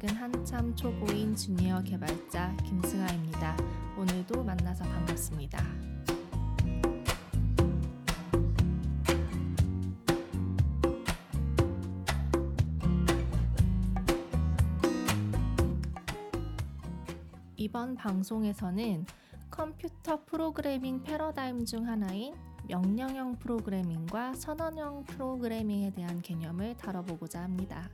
아직은 한참 초보인 주니어 개발자 김승아입니다. 오늘도 만나서 반갑습니다. 이번 방송에서는 컴퓨터 프로그래밍 패러다임 중 하나인 명령형 프로그래밍과 선언형 프로그래밍에 대한 개념을 다뤄보고자 합니다.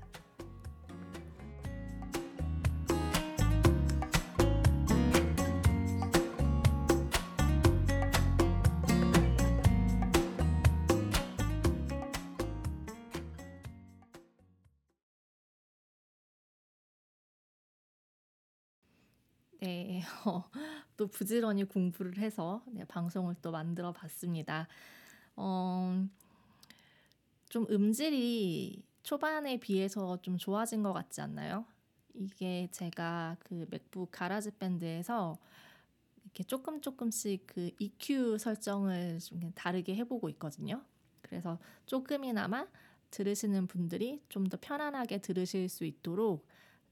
네, 어, 또 부지런히 공부를 해서 네, 방송을 또 만들어 봤습니다. 어, 좀 음질이 초반에 비해서 좀 좋아진 것 같지 않나요? 이게 제가 그 맥북 가라지 밴드에서 이렇게 조금 조금씩 그 EQ 설정을 좀 다르게 해보고 있거든요. 그래서 조금이나마 들으시는 분들이 좀 더 편안하게 들으실 수 있도록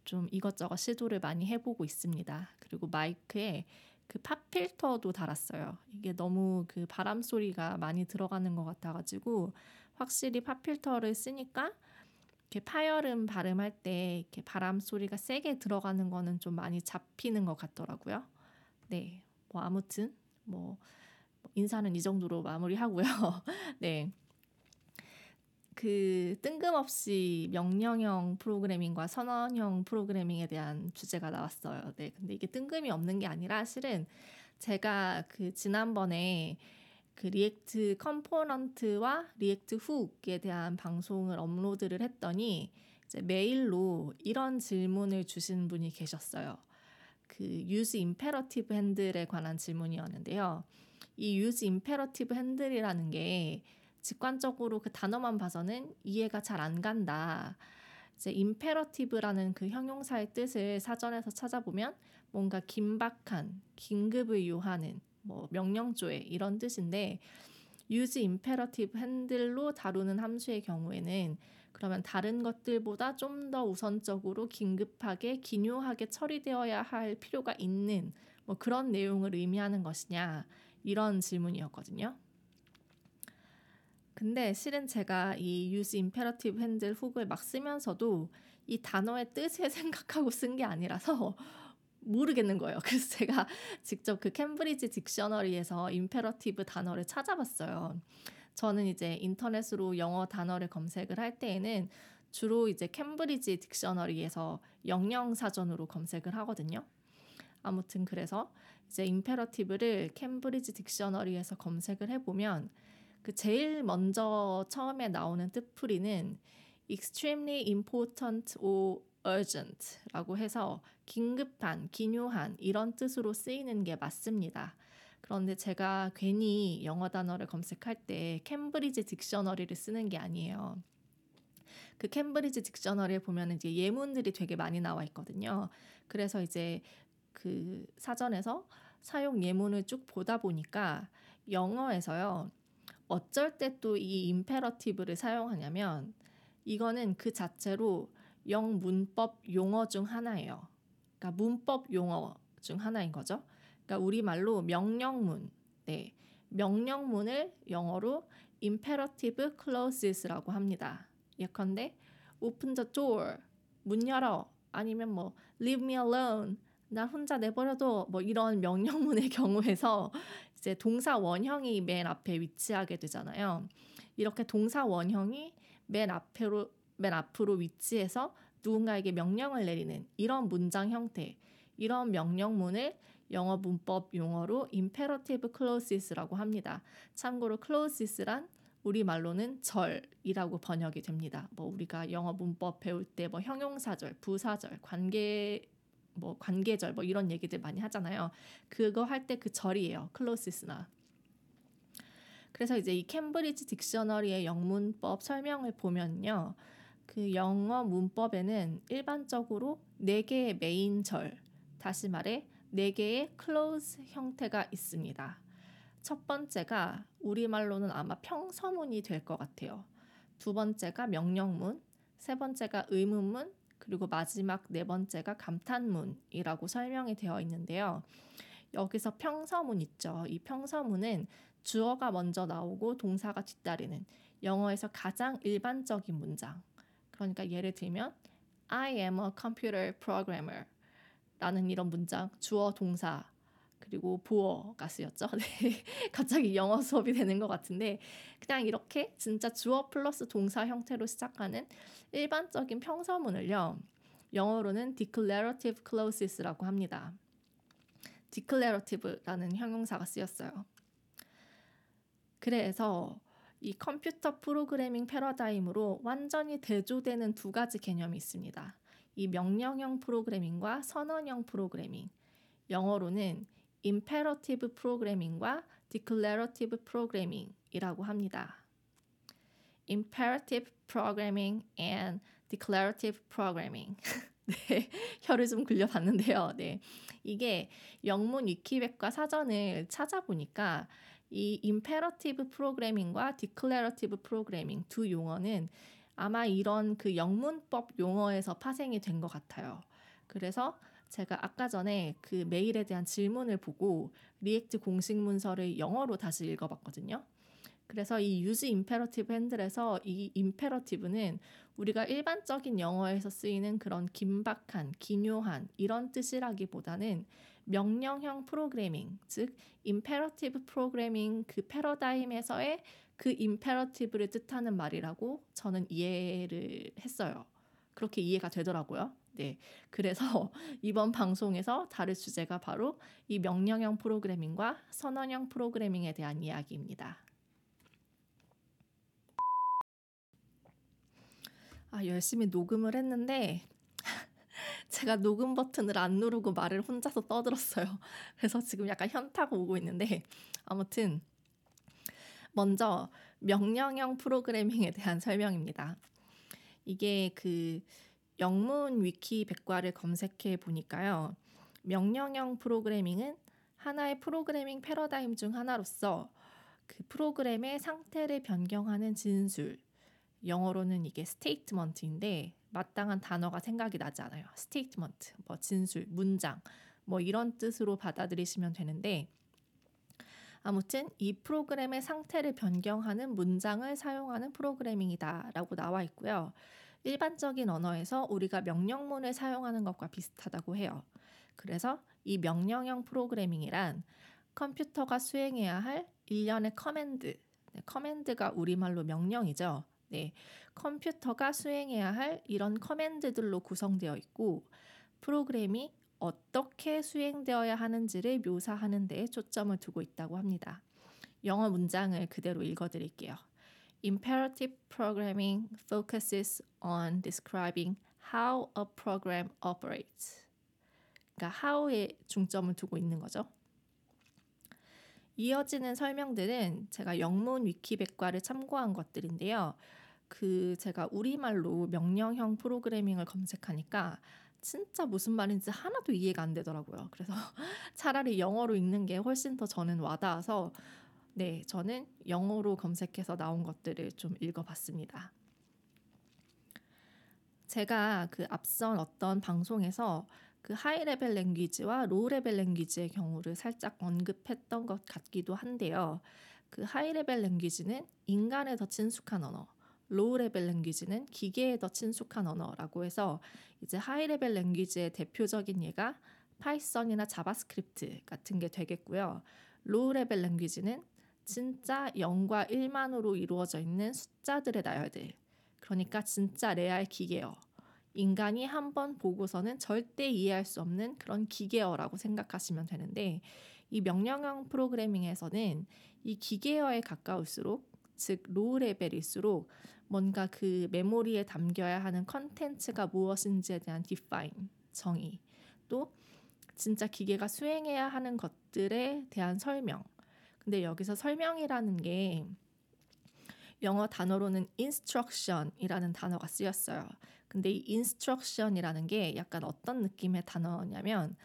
좀 이것저것 시도를 많이 해보고 있습니다. 그리고 마이크에 그 팝 필터도 달았어요. 이게 너무 그 바람 소리가 많이 들어가는 것 같아가지고 확실히 팝 필터를 쓰니까 이렇게 파열음 발음할 때 이렇게 바람 소리가 세게 들어가는 거는 좀 많이 잡히는 것 같더라고요. 네, 뭐 아무튼 뭐 인사는 이 정도로 마무리하고요. 네. 그 뜬금없이 명령형 프로그래밍과 선언형 프로그래밍에 대한 주제가 나왔어요. 네. 근데 이게 뜬금이 없는 게 아니라 실은 제가 그 지난번에 그 React component와 React hook에 대한 방송을 업로드를 했더니 이제 메일로 이런 질문을 주신 분이 계셨어요. 그 use imperative handle에 관한 질문이었는데요. 이 use imperative handle이라는 게 직관적으로 그 단어만 봐서는 이해가 잘 안 간다. 이제 임페러티브라는 그 형용사의 뜻을 사전에서 찾아보면 뭔가 긴박한, 긴급을 요하는 뭐 명령조회 이런 뜻인데 use imperative handle로 다루는 함수의 경우에는 그러면 다른 것들보다 좀 더 우선적으로 긴급하게 기묘하게 처리되어야 할 필요가 있는 뭐 그런 내용을 의미하는 것이냐 이런 질문이었거든요. 근데 실은 제가 이 use imperative handle 훅을 막 쓰면서도 이 단어의 뜻을 생각하고 쓴 게 아니라서 모르겠는 거예요. 그래서 제가 직접 그 캠브리지 딕셔너리에서 임페러티브 단어를 찾아봤어요. 저는 이제 인터넷으로 영어 단어를 검색을 할 때에는 주로 이제 캠브리지 딕셔너리에서 영영 사전으로 검색을 하거든요. 아무튼 그래서 이제 임페러티브를 캠브리지 딕셔너리에서 검색을 해보면 그 제일 먼저 처음에 나오는 뜻풀이는 extremely important or urgent라고 해서 긴급한, 기묘한 이런 뜻으로 쓰이는 게 맞습니다. 그런데 제가 괜히 영어 단어를 검색할 때 캠브리지 딕셔너리를 쓰는 게 아니에요. 그 캠브리지 딕셔너리에 보면 이제 예문들이 되게 많이 나와 있거든요. 그래서 이제 그 사전에서 사용 예문을 쭉 보다 보니까 영어에서요. 어쩔 때 또 이 임페러티브를 사용하냐면 이거는 그 자체로 영 문법 용어 중 하나예요. 그러니까 문법 용어 중 하나인 거죠. 그러니까 우리말로 명령문. 네. 명령문을 영어로 imperative clauses라고 합니다. 예컨대 open the door. 문 열어. 아니면 뭐 leave me alone. 나 혼자 내버려둬. 뭐 이런 명령문의 경우에서 이제 동사 원형이 맨 앞에 위치하게 되잖아요. 이렇게 동사 원형이 맨 앞으로 맨 앞으로 위치해서 누군가에게 명령을 내리는 이런 문장 형태, 이런 명령문을 영어 문법 용어로 imperative clauses라고 합니다. 참고로 clauses란 우리말로는 절이라고 번역이 됩니다. 뭐 우리가 영어 문법 배울 때 뭐 형용사절, 부사절, 관계 뭐 관계절 뭐 이런 얘기들 많이 하잖아요. 그거 할 때 그 절이에요. clauses나. 그래서 이제 이 Cambridge Dictionary의 영문법 설명을 보면요. 그 영어 문법에는 일반적으로 네 개의 메인 절, 다시 말해 네 개의 clause 형태가 있습니다. 첫 번째가 우리말로는 아마 평서문이 될 것 같아요. 두 번째가 명령문, 세 번째가 의문문, 그리고 마지막 네 번째가 감탄문이라고 설명이 되어 있는데요. 여기서 평서문 있죠. 이 평서문은 주어가 먼저 나오고 동사가 뒤따르는 영어에서 가장 일반적인 문장. 그러니까 예를 들면 I am a computer programmer 라는 이런 문장 주어 동사 그리고 보어가 쓰였죠. 네. 갑자기 영어 수업이 되는 것 같은데 그냥 이렇게 진짜 주어 플러스 동사 형태로 시작하는 일반적인 평서문을요. 영어로는 declarative clauses라고 합니다. declarative라는 형용사가 쓰였어요. 그래서 이 컴퓨터 프로그래밍 패러다임으로 완전히 대조되는 두 가지 개념이 있습니다. 이 명령형 프로그래밍과 선언형 프로그래밍. 영어로는 imperative 프로그래밍과 declarative 프로그래밍이라고 합니다. imperative programming and declarative programming. 네, 혀를 좀 굴려봤는데요. 네, 이게 영문 위키백과 사전을 찾아보니까 이 imperative 프로그래밍과 declarative 프로그래밍 두 용어는 아마 이런 그 영문법 용어에서 파생이 된 것 같아요. 그래서 제가 아까 전에 그 메일에 대한 질문을 보고 React 공식 문서를 영어로 다시 읽어봤거든요. 그래서 이 use imperative handle에서 이 imperative는 우리가 일반적인 영어에서 쓰이는 그런 긴박한, 긴요한 이런 뜻이라기보다는 명령형 프로그래밍, 즉 imperative 프로그래밍 그 패러다임에서의 그 imperative를 뜻하는 말이라고 저는 이해를 했어요. 그렇게 이해가 되더라고요. 네. 그래서 이번 방송에서 다룰 주제가 바로 이 명령형 프로그래밍과 선언형 프로그래밍에 대한 이야기입니다. 아, 열심히 녹음을 했는데 제가 녹음 버튼을 안 누르고 말을 혼자서 떠들었어요. 그래서 지금 약간 현타가 오고 있는데 아무튼 먼저 명령형 프로그래밍에 대한 설명입니다. 이게 그 영문 위키 백과를 검색해 보니까요. 명령형 프로그래밍은 하나의 프로그래밍 패러다임 중 하나로서 그 프로그램의 상태를 변경하는 진술, 영어로는 이게 statement인데 마땅한 단어가 생각이 나지 않아요. statement, 뭐 진술, 문장, 뭐 이런 뜻으로 받아들이시면 되는데 아무튼 이 프로그램의 상태를 변경하는 문장을 사용하는 프로그래밍이다라고 나와 있고요. 일반적인 언어에서 우리가 명령문을 사용하는 것과 비슷하다고 해요. 그래서 이 명령형 프로그래밍이란 컴퓨터가 수행해야 할 일련의 command, 네, command가 우리말로 명령이죠. 네, 컴퓨터가 수행해야 할 이런 command들로 구성되어 있고 프로그램이 어떻게 수행되어야 하는지를 묘사하는 데에 초점을 두고 있다고 합니다. 영어 문장을 그대로 읽어 드릴게요. Imperative programming focuses on describing how a program operates. 그러니까 how에 중점을 두고 있는 거죠. 이어지는 설명들은 제가 영문 위키백과를 참고한 것들인데요. 그 제가 우리말로 명령형 프로그래밍을 검색하니까 진짜 무슨 말인지 하나도 이해가 안 되더라고요. 그래서 차라리 영어로 읽는 게 훨씬 더 저는 와닿아서 네, 저는 영어로 검색해서 나온 것들을 좀 읽어봤습니다. 제가 그 앞선 어떤 방송에서 그 high level language와 low level language의 경우를 살짝 언급했던 것 같기도 한데요. 그 high level language는 인간에 더 친숙한 언어, low level language는 기계에 더 친숙한 언어라고 해서 이제 high level language의 대표적인 예가 Python이나 JavaScript 같은 게 되겠고요. low level language는 진짜 0과 1만으로 이루어져 있는 숫자들의 나열들. 그러니까 진짜 레알 기계어. 인간이 한 번 보고서는 절대 이해할 수 없는 그런 기계어라고 생각하시면 되는데 이 명령형 프로그래밍에서는 이 기계어에 가까울수록 즉 low level일수록 뭔가 그 메모리에 담겨야 하는 컨텐츠가 무엇인지에 대한 define 정의 또 진짜 기계가 수행해야 하는 것들에 대한 설명. 근데 여기서 설명이라는 게 영어 단어로는 instruction이라는 단어가 쓰였어요. 근데 이 instruction이라는 게 약간 어떤 느낌의 단어냐면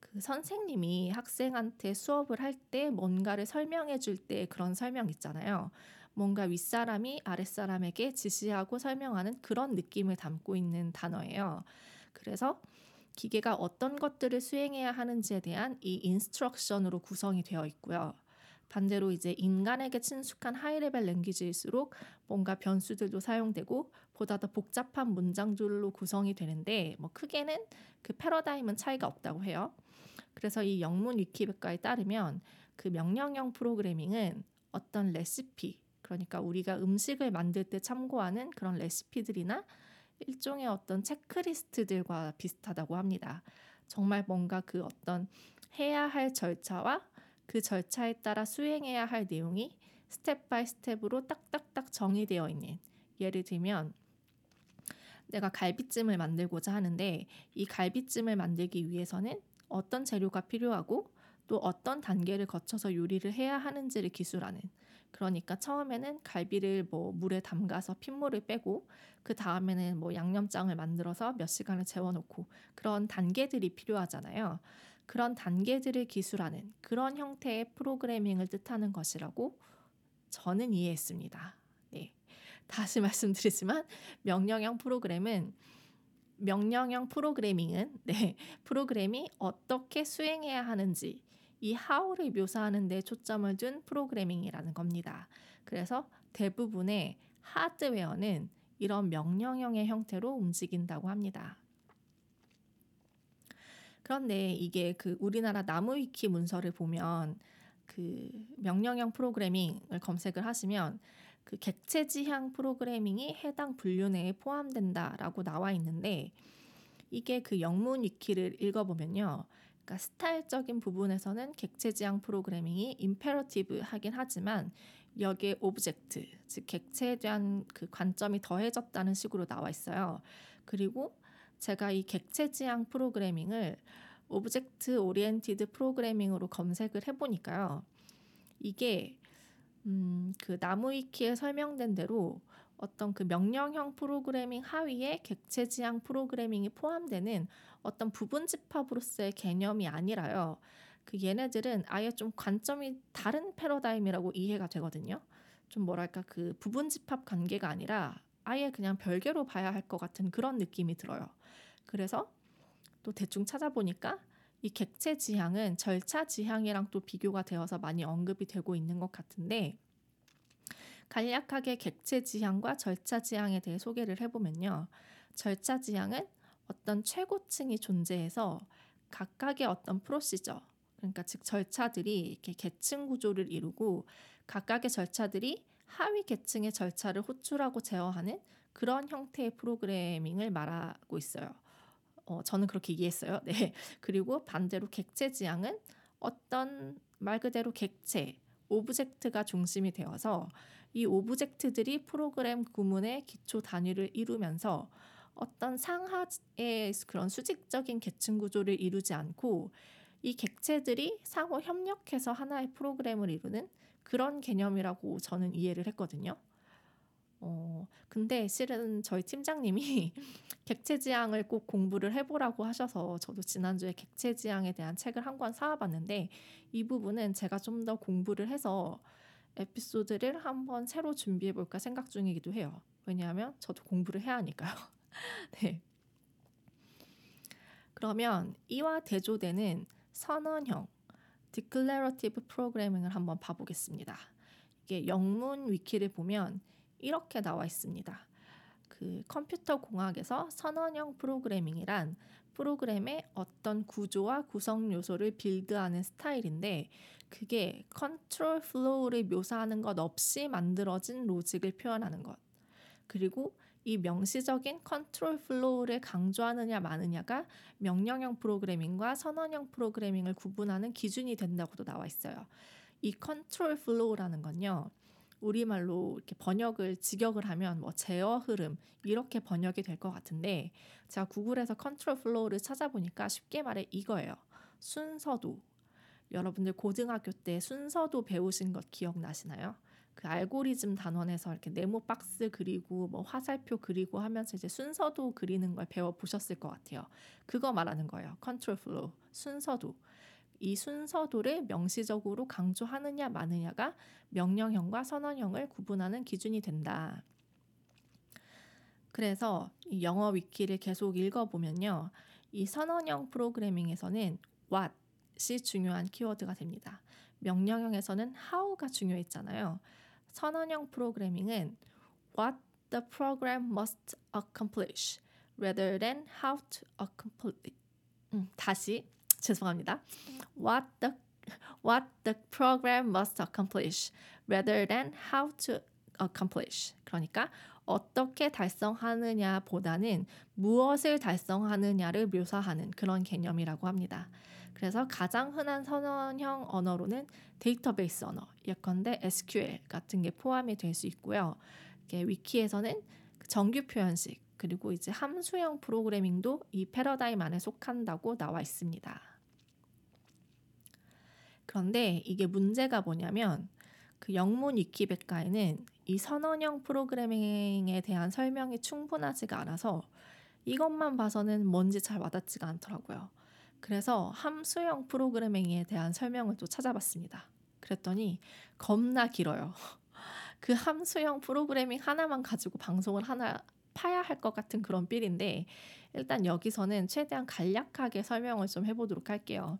그 선생님이 학생한테 수업을 할 때 뭔가를 설명해 줄 때 그런 설명 있잖아요. 뭔가 윗사람이 아랫사람에게 지시하고 설명하는 그런 느낌을 담고 있는 단어예요. 그래서 기계가 어떤 것들을 수행해야 하는지에 대한 이 instruction으로 구성이 되어 있고요. 반대로 이제 인간에게 친숙한 high-level language일수록 뭔가 변수들도 사용되고 보다 더 복잡한 문장들로 구성이 되는데 뭐 크게는 그 패러다임은 차이가 없다고 해요. 그래서 이 영문 위키백과에 따르면 그 명령형 프로그래밍은 어떤 레시피 그러니까 우리가 음식을 만들 때 참고하는 그런 레시피들이나 일종의 어떤 체크리스트들과 비슷하다고 합니다. 정말 뭔가 그 어떤 해야 할 절차와 그 절차에 따라 수행해야 할 내용이 step by step으로 딱딱딱 정의되어 있는 예를 들면 내가 갈비찜을 만들고자 하는데 이 갈비찜을 만들기 위해서는 어떤 재료가 필요하고 또 어떤 단계를 거쳐서 요리를 해야 하는지를 기술하는 그러니까 처음에는 갈비를 뭐 물에 담가서 핏물을 빼고 그 다음에는 뭐 양념장을 만들어서 몇 시간을 재워놓고 그런 단계들이 필요하잖아요. 그런 단계들을 기술하는 그런 형태의 프로그래밍을 뜻하는 것이라고 저는 이해했습니다. 네. 다시 말씀드리지만 명령형 프로그램은 명령형 프로그래밍은 네, 프로그램이 어떻게 수행해야 하는지 이 how를 묘사하는 데 초점을 둔 프로그래밍이라는 겁니다. 그래서 대부분의 하드웨어는 이런 명령형의 형태로 움직인다고 합니다. 그런데 이게 그 우리나라 나무위키 문서를 보면 그 명령형 프로그래밍을 검색을 하시면 그 객체 지향 프로그래밍이 해당 분류 내에 포함된다라고 나와 있는데 이게 그 영문 위키를 읽어보면요. 그러니까 스타일적인 부분에서는 객체 지향 프로그래밍이 imperative 하긴 하지만 여기에 object, 즉 객체에 대한 그 관점이 더해졌다는 식으로 나와 있어요. 그리고 제가 이 객체 지향 프로그래밍을 object oriented programming으로 검색을 해보니까요. 이게 음, 그 나무위키에 설명된 대로 어떤 그 명령형 프로그래밍 하위에 객체 지향 프로그래밍이 포함되는 어떤 부분 집합으로서의 개념이 아니라요. 그 얘네들은 아예 좀 관점이 다른 패러다임이라고 이해가 되거든요. 좀 뭐랄까 그 부분 집합 관계가 아니라 아예 그냥 별개로 봐야 할 것 같은 그런 느낌이 들어요. 그래서 또 대충 찾아보니까 이 객체 지향은 절차 지향이랑 또 비교가 되어서 많이 언급이 되고 있는 것 같은데 간략하게 객체 지향과 절차 지향에 대해 소개를 해보면요. 절차 지향은 어떤 최고층이 존재해서 각각의 어떤 프로시저, 그러니까 즉 절차들이 이렇게 계층 구조를 이루고 각각의 절차들이 하위 계층의 절차를 호출하고 제어하는 그런 형태의 프로그래밍을 말하고 있어요. 어, 저는 그렇게 이해했어요. 네. 그리고 반대로 객체 지향은 어떤 말 그대로 객체, object가 중심이 되어서 이 object들이 프로그램 구문의 기초 단위를 이루면서 어떤 상하의 그런 수직적인 계층 구조를 이루지 않고 이 객체들이 상호 협력해서 하나의 프로그램을 이루는 그런 개념이라고 저는 이해를 했거든요. 어, 근데 실은 저희 팀장님이 객체 지향을 꼭 공부를 해보라고 하셔서 저도 지난주에 객체 지향에 대한 책을 한 권 사와봤는데 이 부분은 제가 좀 더 공부를 해서 에피소드를 한번 새로 준비해 볼까 생각 중이기도 해요. 왜냐하면 저도 공부를 해야 하니까요. 네. 그러면 이와 대조되는 선언형 declarative programming을 한번 봐보겠습니다. 이게 영문 위키를 보면 이렇게 나와 있습니다. 그 컴퓨터 공학에서 선언형 프로그래밍이란 프로그램의 어떤 구조와 구성 요소를 build하는 스타일인데 그게 control flow를 묘사하는 것 없이 만들어진 로직을 표현하는 것. 그리고 이 명시적인 control flow를 강조하느냐 마느냐가 명령형 프로그래밍과 선언형 프로그래밍을 구분하는 기준이 된다고도 나와 있어요. 이 control flow라는 건요. 우리말로 이렇게 번역을 직역을 하면 뭐 제어 흐름 이렇게 번역이 될 것 같은데 제가 구글에서 control flow를 찾아보니까 쉽게 말해 이거예요. 순서도 여러분들 고등학교 때 순서도 배우신 것 기억나시나요? 그 알고리즘 단원에서 이렇게 네모 박스 그리고 뭐 화살표 그리고 하면서 이제 순서도 그리는 걸 배워 보셨을 것 같아요. 그거 말하는 거예요. control flow 순서도. 이 순서도를 명시적으로 강조하느냐 마느냐가 명령형과 선언형을 구분하는 기준이 된다. 그래서 이 영어 위키를 계속 읽어보면요. 이 선언형 프로그래밍에서는 what이 중요한 키워드가 됩니다. 명령형에서는 how가 중요했잖아요. 선언형 프로그래밍은 what the program must accomplish rather than how to accomplish. 음, 다시 죄송합니다. What the what the program must accomplish rather than how to accomplish. 그러니까 어떻게 달성하느냐보다는 무엇을 달성하느냐를 묘사하는 그런 개념이라고 합니다. 그래서 가장 흔한 선언형 언어로는 데이터베이스 언어, 예컨대 SQL 같은 게 포함이 될 수 있고요. 위키에서는 정규 표현식 그리고 이제 함수형 프로그래밍도 이 패러다임 안에 속한다고 나와 있습니다. 그런데 이게 문제가 뭐냐면 그 영문 위키백과에는 이 선언형 프로그래밍에 대한 설명이 충분하지가 않아서 이것만 봐서는 뭔지 잘 와닿지가 않더라고요. 그래서 함수형 프로그래밍에 대한 설명을 또 찾아봤습니다. 그랬더니 겁나 길어요. 그 함수형 프로그래밍 하나만 가지고 방송을 하나 파야 할 것 같은 그런 feel인데 일단 여기서는 최대한 간략하게 설명을 좀 해보도록 할게요.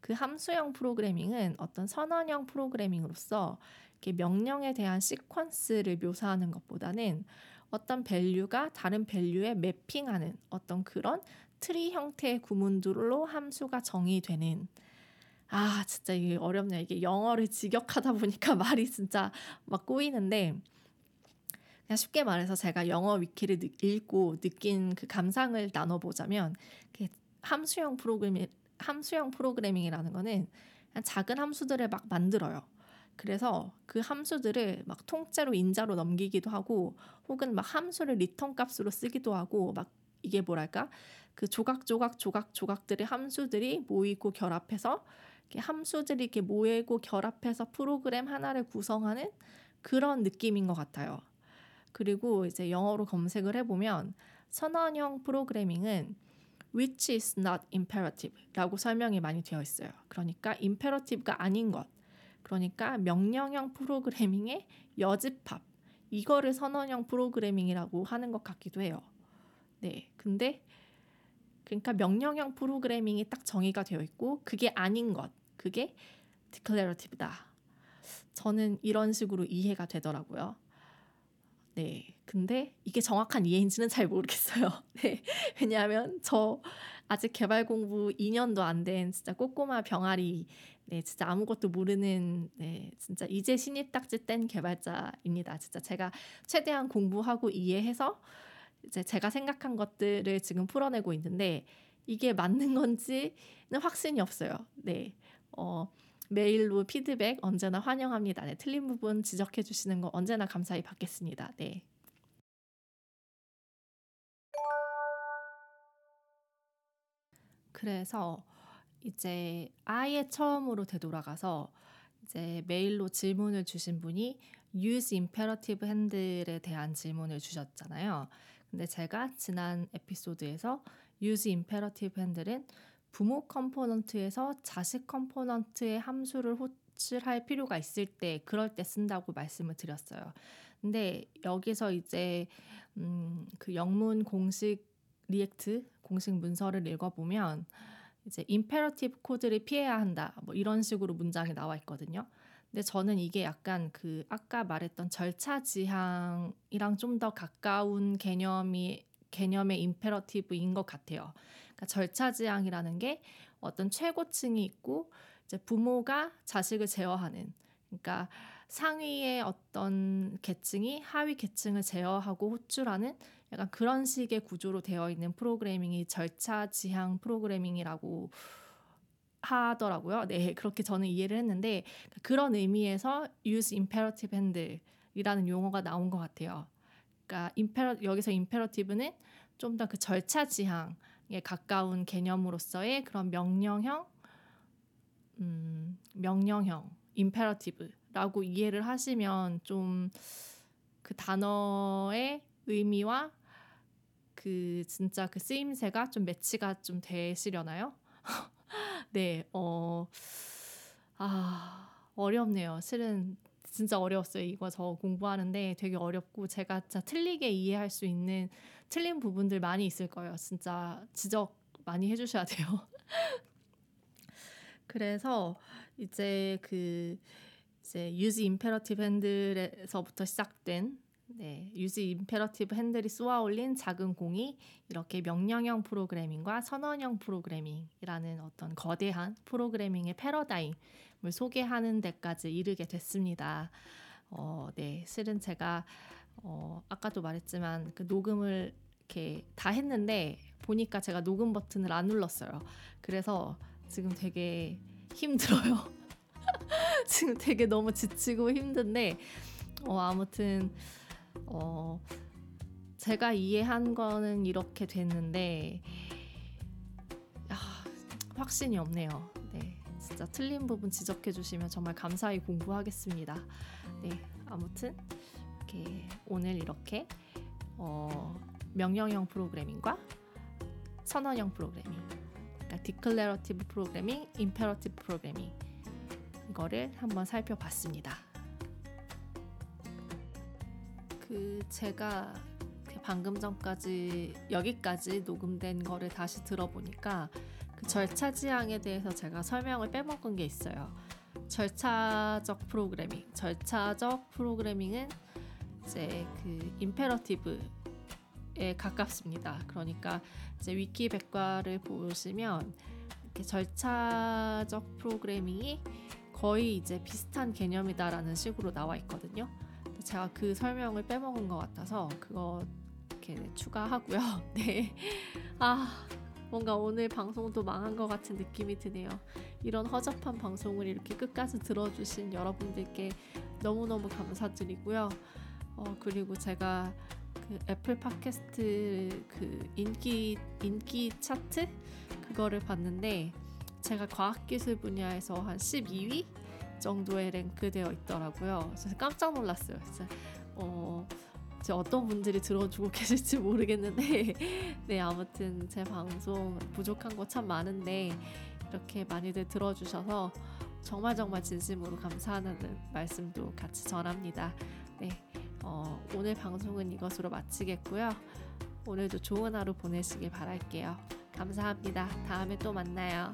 그 함수형 프로그래밍은 어떤 선언형 프로그래밍으로서 이렇게 명령에 대한 시퀀스를 묘사하는 것보다는 어떤 value가 다른 value에 mapping하는 어떤 그런 트리 형태의 구문들로 함수가 정의되는 아 진짜 이게 어렵네요. 이게 영어를 직역하다 보니까 말이 진짜 막 꼬이는데 그냥 쉽게 말해서 제가 영어 위키를 읽고 느낀 그 감상을 나눠보자면 함수형 프로그래밍 함수형 프로그래밍이라는 거는 작은 함수들을 막 만들어요. 그래서 그 함수들을 막 통째로 인자로 넘기기도 하고 혹은 막 함수를 return 값으로 쓰기도 하고 막 이게 뭐랄까 그 조각 조각 조각 조각들의 함수들이 모이고 결합해서 이렇게 함수들이 이렇게 모이고 결합해서 프로그램 하나를 구성하는 그런 느낌인 것 같아요. 그리고 이제 영어로 검색을 해보면 선언형 프로그래밍은 which is not imperative라고 설명이 많이 되어 있어요. 그러니까 imperative가 아닌 것. 그러니까 명령형 프로그래밍의 여집합. 이거를 선언형 프로그래밍이라고 하는 것 같기도 해요. 네. 근데 그러니까 명령형 프로그래밍이 딱 정의가 되어 있고 그게 아닌 것. 그게 declarative다. 저는 이런 식으로 이해가 되더라고요. 네. 근데 이게 정확한 이해인지는 잘 모르겠어요. 네. 왜냐하면 저 아직 개발 공부 2년도 안 된 진짜 꼬꼬마 병아리 네, 진짜 아무것도 모르는 네, 진짜 이제 신입 딱지 뗀 개발자입니다. 진짜 제가 최대한 공부하고 이해해서 이제 제가 생각한 것들을 지금 풀어내고 있는데 이게 맞는 건지는 확신이 없어요. 네. 어, 메일로 피드백 언제나 환영합니다. 네, 틀린 부분 지적해 주시는 거 언제나 감사히 받겠습니다. 네. 그래서 이제 아예 처음으로 되돌아가서 이제 메일로 질문을 주신 분이 use imperative handle에 대한 질문을 주셨잖아요. 근데 제가 지난 에피소드에서 use imperative handle은 부모 component에서 자식 component의 함수를 호출할 필요가 있을 때 그럴 때 쓴다고 말씀을 드렸어요. 근데 여기서 이제 음, 그 영문 공식 React 공식 문서를 읽어보면 이제 임페러티브 코드를 피해야 한다. 뭐 이런 식으로 문장이 나와 있거든요. 근데 저는 이게 약간 그 아까 말했던 절차 지향이랑 좀 더 가까운 개념이 개념의 임페러티브인 것 같아요. 그러니까 절차 지향이라는 게 어떤 최고층이 있고 이제 부모가 자식을 제어하는 그러니까 상위의 어떤 계층이 하위 계층을 제어하고 호출하는 약간 그런 식의 구조로 되어 있는 프로그래밍이 절차 지향 프로그래밍이라고 하더라고요. 네, 그렇게 저는 이해를 했는데 그런 의미에서 use imperative handle이라는 용어가 나온 것 같아요. 그러니까 임페러 여기서 임페러티브는 좀 더 그 절차 지향에 가까운 개념으로서의 그런 명령형 음, 명령형 임페러티브라고 이해를 하시면 좀 그 단어의 의미와 그 진짜 그 쓰임새가 좀 매치가 좀 되시려나요? 네, 어, 아, 어렵네요. 실은 진짜 어려웠어요. 이거 저 공부하는데 되게 어렵고 제가 진짜 틀리게 이해할 수 있는 틀린 부분들 많이 있을 거예요. 진짜 지적 많이 해주셔야 돼요. 그래서 이제 그 이제 use imperative 핸들에서부터 시작된 네, use imperative 핸들이 쏘아 올린 작은 공이 이렇게 명령형 프로그래밍과 선언형 프로그래밍이라는 어떤 거대한 프로그래밍의 패러다임을 소개하는 데까지 이르게 됐습니다. 어, 네, 실은 제가 어, 아까도 말했지만 그 녹음을 이렇게 다 했는데 보니까 제가 녹음 버튼을 안 눌렀어요. 그래서 지금 되게 힘들어요. 지금 되게 너무 지치고 힘든데 어, 아무튼 어, 제가 이해한 거는 이렇게 됐는데 아, 확신이 없네요. 네, 진짜 틀린 부분 지적해 주시면 정말 감사히 공부하겠습니다. 네, 아무튼 이렇게 오늘 이렇게 어, 명령형 프로그래밍과 선언형 프로그래밍, 그러니까 declarative 프로그래밍, imperative 프로그래밍 이거를 한번 살펴봤습니다. 그 제가 방금 전까지 여기까지 녹음된 거를 다시 들어보니까 그 절차 지향에 대해서 제가 설명을 빼먹은 게 있어요. 절차적 프로그래밍, 절차적 프로그래밍은 이제 그 임페러티브에 가깝습니다. 그러니까 이제 위키 백과를 보시면 이렇게 절차적 프로그래밍이 거의 이제 비슷한 개념이다라는 식으로 나와 있거든요. 제가 그 설명을 빼먹은 것 같아서 그거 이렇게 추가하고요. 네. 아, 뭔가 오늘 방송도 망한 것 같은 느낌이 드네요. 이런 허접한 방송을 이렇게 끝까지 들어주신 여러분들께 너무너무 감사드리고요. 어, 그리고 제가 그 애플 팟캐스트 그 인기 인기 차트 그거를 봤는데 제가 과학기술 분야에서 한 12위 정도에 랭크되어 있더라고요. 그래서 깜짝 놀랐어요. 진짜 어, 어떤 분들이 들어주고 계실지 모르겠는데 네 아무튼 제 방송 부족한 거 참 많은데 이렇게 많이들 들어주셔서 정말 정말 진심으로 감사하는 말씀도 같이 전합니다. 네 어, 오늘 방송은 이것으로 마치겠고요. 오늘도 좋은 하루 보내시길 바랄게요. 감사합니다. 다음에 또 만나요.